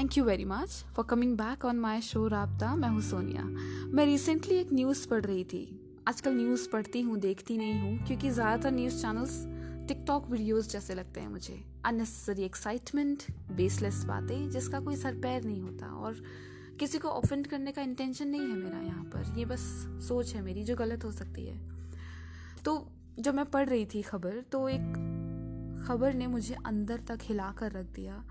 Thank you very much for coming back on my show Raabta मैं हूँ सोनिया। मैं recently एक न्यूज़ पढ़ रही थी। आजकल न्यूज़ पढ़ती हूँ, देखती नहीं हूँ, क्योंकि ज़्यादातर न्यूज़ चैनल्स टिकटॉक वीडियोस जैसे लगते हैं मुझे। अननेसेसरी एक्साइटमेंट बेसलेस बातें, जिसका कोई सर पैर नहीं होता और किसी को ऑफेंड करने का इंटेंशन नहीं है मेरा यहाँ पर। ये बस सोच है मेरी, जो गलत हो सकती है। तो जब मैं पढ़ रही थी खबर तो एक खबर ने मुझे अंदर तक हिला कर रख दिया।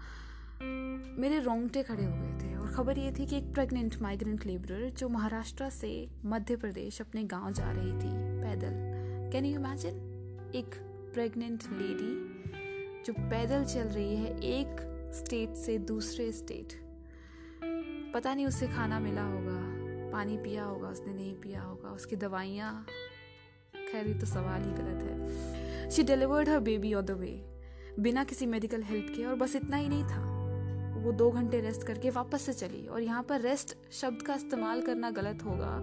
मेरे रोंगटे खड़े हो गए थे और ख़बर ये थी कि एक प्रेग्नेंट माइग्रेंट लेबरर जो महाराष्ट्र से मध्य प्रदेश अपने गाँव जा रही थी, पैदल। कैन यू इमेजिन एक प्रेग्नेंट लेडी जो पैदल चल रही है एक स्टेट से दूसरे स्टेट पता नहीं उसे खाना मिला होगा, पानी पिया होगा, उसने नहीं पिया होगा, उसकी दवाइयाँ। खैर, ये तो सवाल ही गलत है। She delivered her baby on the way बिना किसी मेडिकल हेल्प के, और बस इतना ही नहीं था। वो दो घंटे रेस्ट करके वापस से चली और यहाँ पर रेस्ट शब्द का इस्तेमाल करना गलत होगा।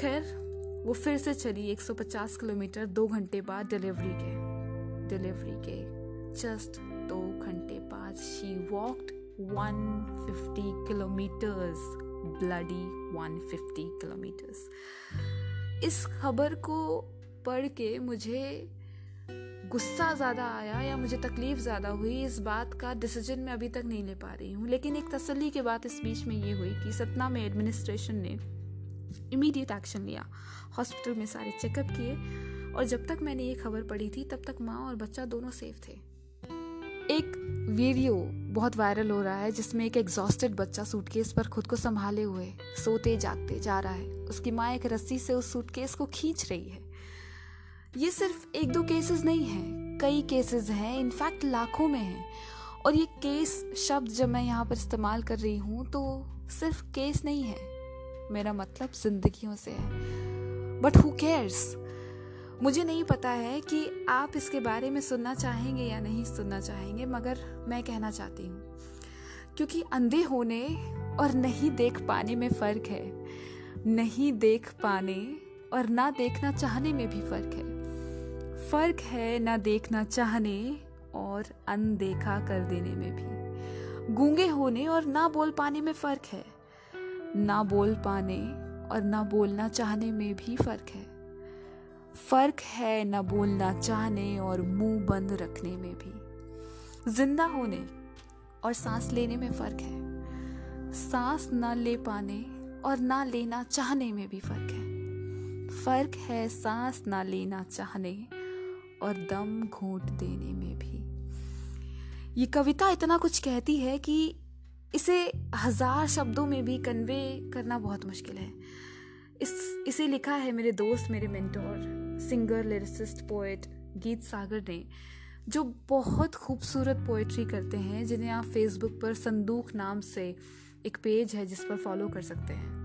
खैर, वो फिर से चली 150 किलोमीटर दो घंटे बाद डिलीवरी के। डिलीवरी के जस्ट दो घंटे बाद she walked 150 kilometres bloody 150 kilometres इस खबर को पढ़ के मुझे गुस्सा ज़्यादा आया या मुझे तकलीफ़ ज़्यादा हुई, इस बात का डिसीज़न मैं अभी तक नहीं ले पा रही हूँ। लेकिन एक तसल्ली की बात इस बीच में ये हुई कि सतना में एडमिनिस्ट्रेशन ने इमीडिएट एक्शन लिया। हॉस्पिटल में सारे चेकअप किए और जब तक मैंने ये खबर पढ़ी थी, तब तक माँ और बच्चा दोनों सेफ़ थे। एक वीडियो बहुत वायरल हो रहा है, जिसमें एक एग्जॉस्टेड बच्चा सूटकेस पर खुद को संभाले हुए, सोते जागते जा रहा है। उसकी माँ एक रस्सी से उस सूटकेस को खींच रही है। ये सिर्फ़ एक दो केसेस नहीं हैं। कई केसेस हैं इनफैक्ट लाखों में हैं। और ये केस शब्द जब मैं यहाँ पर इस्तेमाल कर रही हूँ तो सिर्फ़ केस नहीं है। मेरा मतलब जिंदगियों से है। बट हु केयर्स मुझे नहीं पता है कि आप इसके बारे में सुनना चाहेंगे या नहीं सुनना चाहेंगे, मगर मैं कहना चाहती हूँ। क्योंकि अंधे होने और नहीं देख पाने में फ़र्क है। नहीं देख पाने और ना देखना चाहने में भी फ़र्क है। फ़र्क है ना देखना चाहने और अनदेखा कर देने में भी। गूँगे होने और ना बोल पाने में फ़र्क है। ना बोल पाने और ना बोलना चाहने में भी फ़र्क है। फ़र्क है ना बोलना चाहने और मुँह बंद रखने में भी। ज़िंदा होने और सांस लेने में फ़र्क है। सांस ना ले पाने और ना लेना चाहने में भी फ़र्क है। फ़र्क है सांस ना लेना चाहने और दम घूट देने में भी। ये कविता इतना कुछ कहती है कि इसे हज़ार शब्दों में भी कन्वे करना बहुत मुश्किल है। इस, इसे लिखा है मेरे दोस्त, मेरे मेंटोर सिंगर लिरिसिस्ट पोएट गीत सागर ने, जो बहुत खूबसूरत पोएट्री करते हैं, जिन्हें आप फेसबुक पर संदूक नाम से एक पेज है जिस पर फॉलो कर सकते हैं।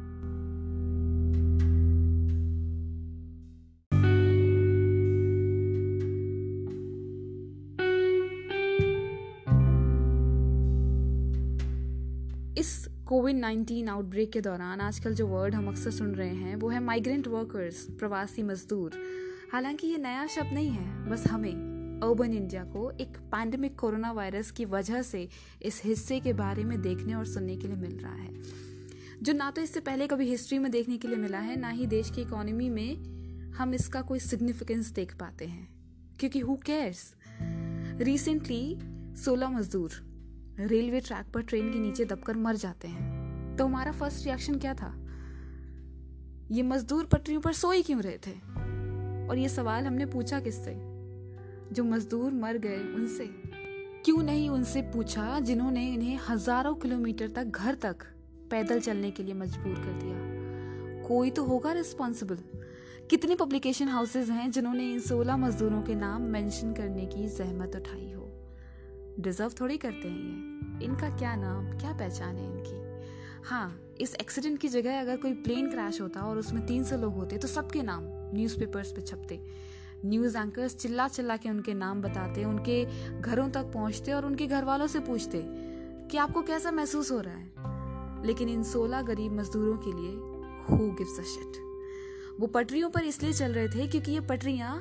कोविड नाइन्टीन आउटब्रेक के दौरान आजकल जो वर्ड हम अक्सर सुन रहे हैं, वो है माइग्रेंट वर्कर्स प्रवासी मजदूर। हालाँकि ये नया शब्द नहीं है, बस हमें अर्बन इंडिया को एक पैंडमिक कोरोना वायरस की वजह से इस हिस्से के बारे में देखने और सुनने के लिए मिल रहा है। जो ना तो इससे पहले कभी हिस्ट्री में देखने के लिए मिला है, ना ही देश की इकोनॉमी में हम इसका कोई सिग्निफिकेंस देख पाते हैं। क्योंकि हु केयर्स रिसेंटली सोलह मजदूर रेलवे ट्रैक पर ट्रेन के नीचे दबकर मर जाते हैं। तो हमारा फ़र्स्ट रिएक्शन क्या था? ये मजदूर पटरियों पर सोई क्यों रहे थे? और ये सवाल हमने पूछा किससे? जो मजदूर मर गए उनसे। क्यों नहीं उनसे पूछा जिन्होंने इन्हें हज़ारों किलोमीटर तक घर तक पैदल चलने के लिए मजबूर कर दिया? कोई तो होगा रिस्पॉन्सिबल कितने पब्लिकेशन हाउसेज हैं जिन्होंने इन सोलह मजदूरों के नाम मेंशन करने की जहमत उठाई हो? डिजर्व थोड़ी करते हैं ये। इनका क्या नाम, क्या पहचान है इनकी? हाँ इस एक्सीडेंट की जगह अगर कोई प्लेन क्रैश होता और उसमें तीन सौ लोग होते तो सबके नाम न्यूज़पेपर्स पे छपते। न्यूज़ एंकर्स चिल्ला चिल्ला के उनके नाम बताते, उनके घरों तक पहुँचते और उनके घर वालों से पूछते कि आपको कैसा महसूस हो रहा है? लेकिन इन सोलह गरीब मजदूरों के लिए हु गिव्स अ शिट वो पटरियों पर इसलिए चल रहे थे क्योंकि ये पटरियाँ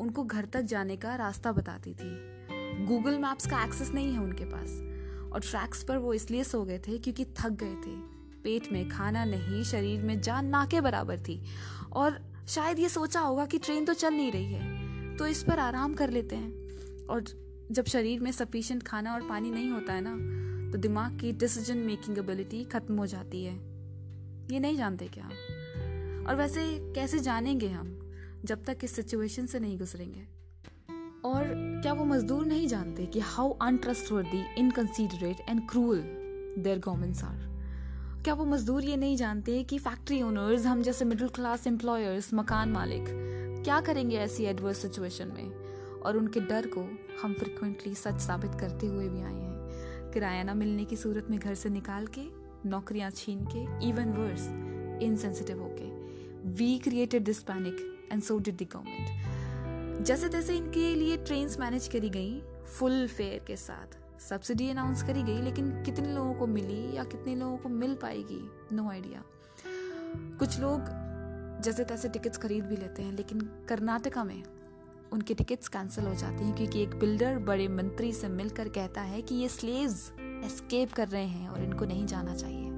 उनको घर तक जाने का रास्ता बताती थी। गूगल मैप्स का एक्सेस नहीं है उनके पास। और ट्रैक्स पर वो इसलिए सो गए थे क्योंकि थक गए थे। पेट में खाना नहीं, शरीर में जान ना के बराबर थी। और शायद ये सोचा होगा कि ट्रेन तो चल नहीं रही है तो इस पर आराम कर लेते हैं। और जब शरीर में सफिशेंट खाना और पानी नहीं होता है ना तो दिमाग की डिसीज़न मेकिंग एबिलिटी खत्म हो जाती है। ये नहीं जानते क्या और वैसे कैसे जानेंगे हम जब तक इस सिचुएशन से नहीं गुजरेंगे? क्या वो मजदूर नहीं जानते कि how untrustworthy inconsiderate and cruel their governments are क्या वो मजदूर ये नहीं जानते कि फैक्ट्री ओनर्स हम जैसे मिडिल क्लास एम्प्लॉयर्स मकान मालिक, क्या करेंगे ऐसी एडवर्स सिचुएशन में? और उनके डर को हम फ्रिक्वेंटली सच साबित करते हुए भी आए हैं। किराया ना मिलने की सूरत में घर से निकाल के, नौकरियाँ छीन के इवन वर्स इनसेंसिटिव होके। We created this panic and so did the government जैसे तैसे इनके लिए ट्रेन मैनेज करी गई फुल फेयर के साथ। सब्सिडी अनाउंस करी गई, लेकिन कितने लोगों को मिली या कितने लोगों को मिल पाएगी? नो आइडिया कुछ लोग जैसे तैसे टिकट्स खरीद भी लेते हैं, लेकिन कर्नाटका में उनके टिकट्स कैंसिल हो जाती हैं, क्योंकि एक बिल्डर बड़े मंत्री से मिलकर कहता है कि ये स्लेव्स एस्केप कर रहे हैं और इनको नहीं जाना चाहिए।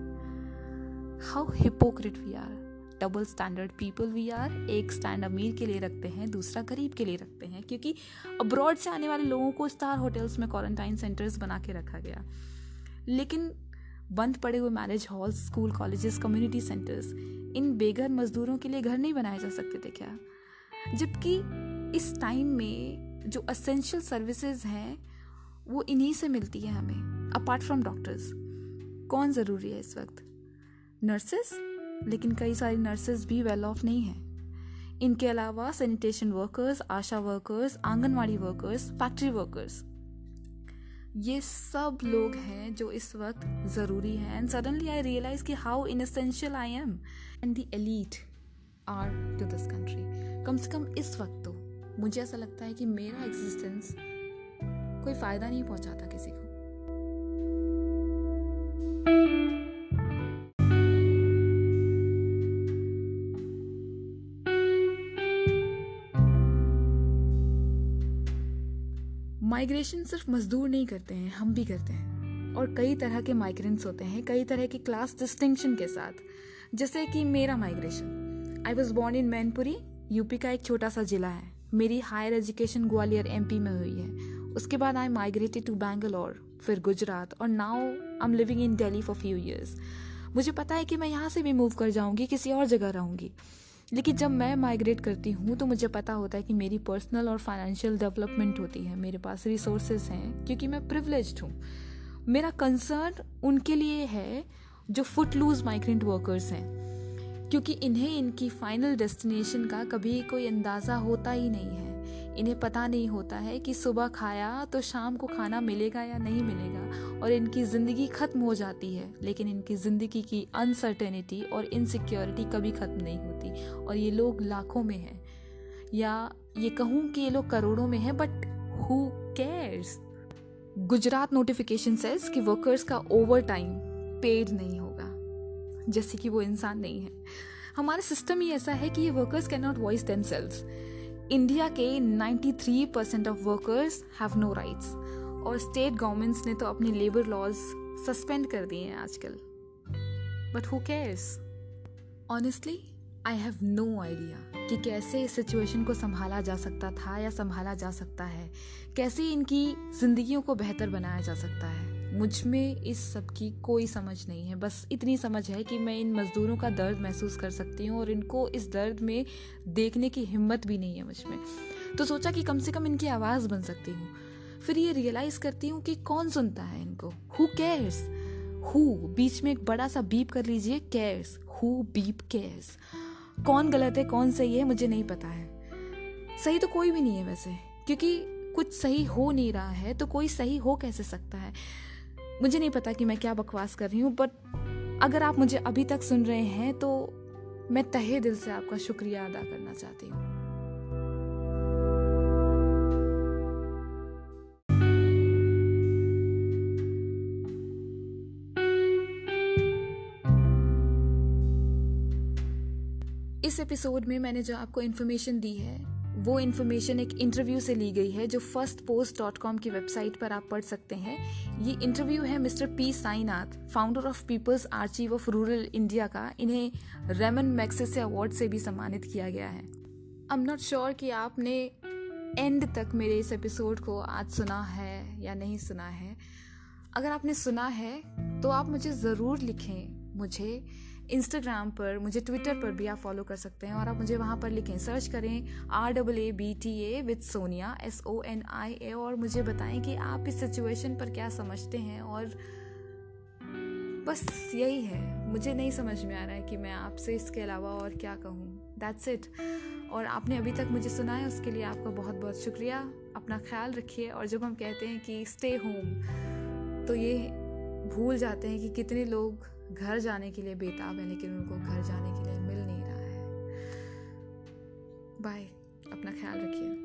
How hypocrite we are double standard people we are एक स्टैंड अमीर के लिए रखते हैं, दूसरा गरीब के लिए रखते हैं, क्योंकि अब्रॉड से आने वाले लोगों को स्टार होटल्स में क्वारंटाइन सेंटर्स बना के रखा गया। लेकिन बंद पड़े हुए marriage halls school colleges community centres इन बेघर मजदूरों के लिए घर नहीं बनाए जा सकते थे क्या? जबकि इस टाइम में जो असेंशियल सर्विसेज़ हैं, वो इन्हीं से मिलती है हमें अपार्ट फ्रॉम डॉक्टर्स कौन ज़रूरी है इस वक्त? नर्सेस लेकिन कई सारी नर्सेज भी वेल ऑफ़ नहीं हैं। इनके अलावा sanitation workers ASHA workers anganwadi workers factory workers ये सब लोग हैं जो इस वक्त ज़रूरी हैं। एंड सडनली आई रियलाइज़ कि how inessential I am and the elite are to this country कम से कम इस वक्त तो मुझे ऐसा लगता है कि मेरा एग्जिस्टेंस कोई फ़ायदा नहीं पहुंचाता किसी को। माइग्रेशन सिर्फ़ मजदूर नहीं करते हैं, हम भी करते हैं। और कई तरह के माइग्रेंट्स होते हैं, कई तरह के क्लास डिस्टिंक्शन के साथ। जैसे कि मेरा migration I was born in Mainpuri UP का एक छोटा सा जिला है। मेरी हायर एजुकेशन ग्वालियर एमपी में हुई है। उसके बाद आई माइग्रेटेड टू बैंगलोर फिर गुजरात, और now I am living in Delhi for few years मुझे पता है कि मैं यहाँ से भी मूव कर जाऊँगी, किसी और जगह रहूँगी। लेकिन जब मैं माइग्रेट करती हूँ तो मुझे पता होता है कि मेरी पर्सनल और फाइनेंशियल डेवलपमेंट होती है, मेरे पास रिसोर्सेज हैं, क्योंकि मैं प्रिवलेज हूँ। मेरा कंसर्न उनके लिए है जो फुट लूज माइग्रेंट वर्कर्स हैं, क्योंकि इन्हें इनकी फाइनल डेस्टिनेशन का कभी कोई अंदाज़ा होता ही नहीं है। इन्हें पता नहीं होता है कि सुबह खाया तो शाम को खाना मिलेगा या नहीं मिलेगा, और इनकी ज़िंदगी ख़त्म हो जाती है, लेकिन इनकी ज़िंदगी की अनसर्टेनिटी और इनसिक्योरिटी कभी ख़त्म नहीं होती, और ये लोग लाखों में हैं। या ये कहूँ कि ये लोग करोड़ों में हैं but who cares Gujarat notification says कि वर्कर्स का ओवर टाइम पेड नहीं होगा, जैसे कि वो इंसान नहीं है। हमारा सिस्टम ही ऐसा है कि ये workers can not voice themselves India के 93 percent of workers have no rights और स्टेट गवर्नमेंट्स ने तो अपने लेबर लॉज सस्पेंड कर दिए हैं आजकल। But who cares honestly I have no idea कि कैसे इस सिचुएशन को संभाला जा सकता था या संभाला जा सकता है। कैसे इनकी जिंदगियों को बेहतर बनाया जा सकता है। मुझमें इस सब की कोई समझ नहीं है। बस इतनी समझ है कि मैं इन मज़दूरों का दर्द महसूस कर सकती हूँ और इनको इस दर्द में देखने की हिम्मत भी नहीं है मुझमें। तो सोचा कि कम से कम इनकी आवाज़ बन सकती हूँ। फिर ये रियलाइज़ करती हूँ कि कौन सुनता है इनको? हु केयर्स हु बीच में एक बड़ा सा बीप कर लीजिए। केयर्स हु बीप केयर्स कौन गलत है, कौन सही है, मुझे नहीं पता है। सही तो कोई भी नहीं है वैसे। क्योंकि कुछ सही हो नहीं रहा है तो कोई सही हो कैसे सकता है? मुझे नहीं पता कि मैं क्या बकवास कर रही हूँ बट अगर आप मुझे अभी तक सुन रहे हैं तो मैं तहे दिल से आपका शुक्रिया अदा करना चाहती हूँ। इस एपिसोड में मैंने जो आपको इन्फॉर्मेशन दी है वो इन्फॉर्मेशन एक इंटरव्यू से ली गई है, जो फ़र्स्ट पोस्ट डॉट कॉम की वेबसाइट पर आप पढ़ सकते हैं। ये इंटरव्यू है Mister P Sainath founder of People's Archive of Rural India का। इन्हें रेमन मैक्सेसे अवार्ड से भी सम्मानित किया गया है। आई एम नॉट श्योर कि आपने एंड तक मेरे इस एपिसोड को आज सुना है या नहीं सुना है। अगर आपने सुना है तो आप मुझे ज़रूर लिखें। मुझे इंस्टाग्राम पर, मुझे ट्विटर पर भी आप फॉलो कर सकते हैं और आप मुझे वहाँ पर लिखें। सर्च करें R double A B T A with Sonia S O N I A और मुझे बताएँ कि आप इस सिचुएशन पर क्या समझते हैं और बस यही है। मुझे नहीं समझ में आ रहा है कि मैं आपसे इसके अलावा और क्या कहूँ। दैट्स इट और आपने अभी तक मुझे सुना है, उसके लिए आपका बहुत बहुत शुक्रिया। अपना ख्याल रखिए और जब हम कहते हैं कि स्टे होम तो ये भूल जाते हैं कि कितने लोग घर जाने के लिए बेताब है, लेकिन उनको घर जाने के लिए मिल नहीं रहा है। बाय, अपना ख्याल रखिए।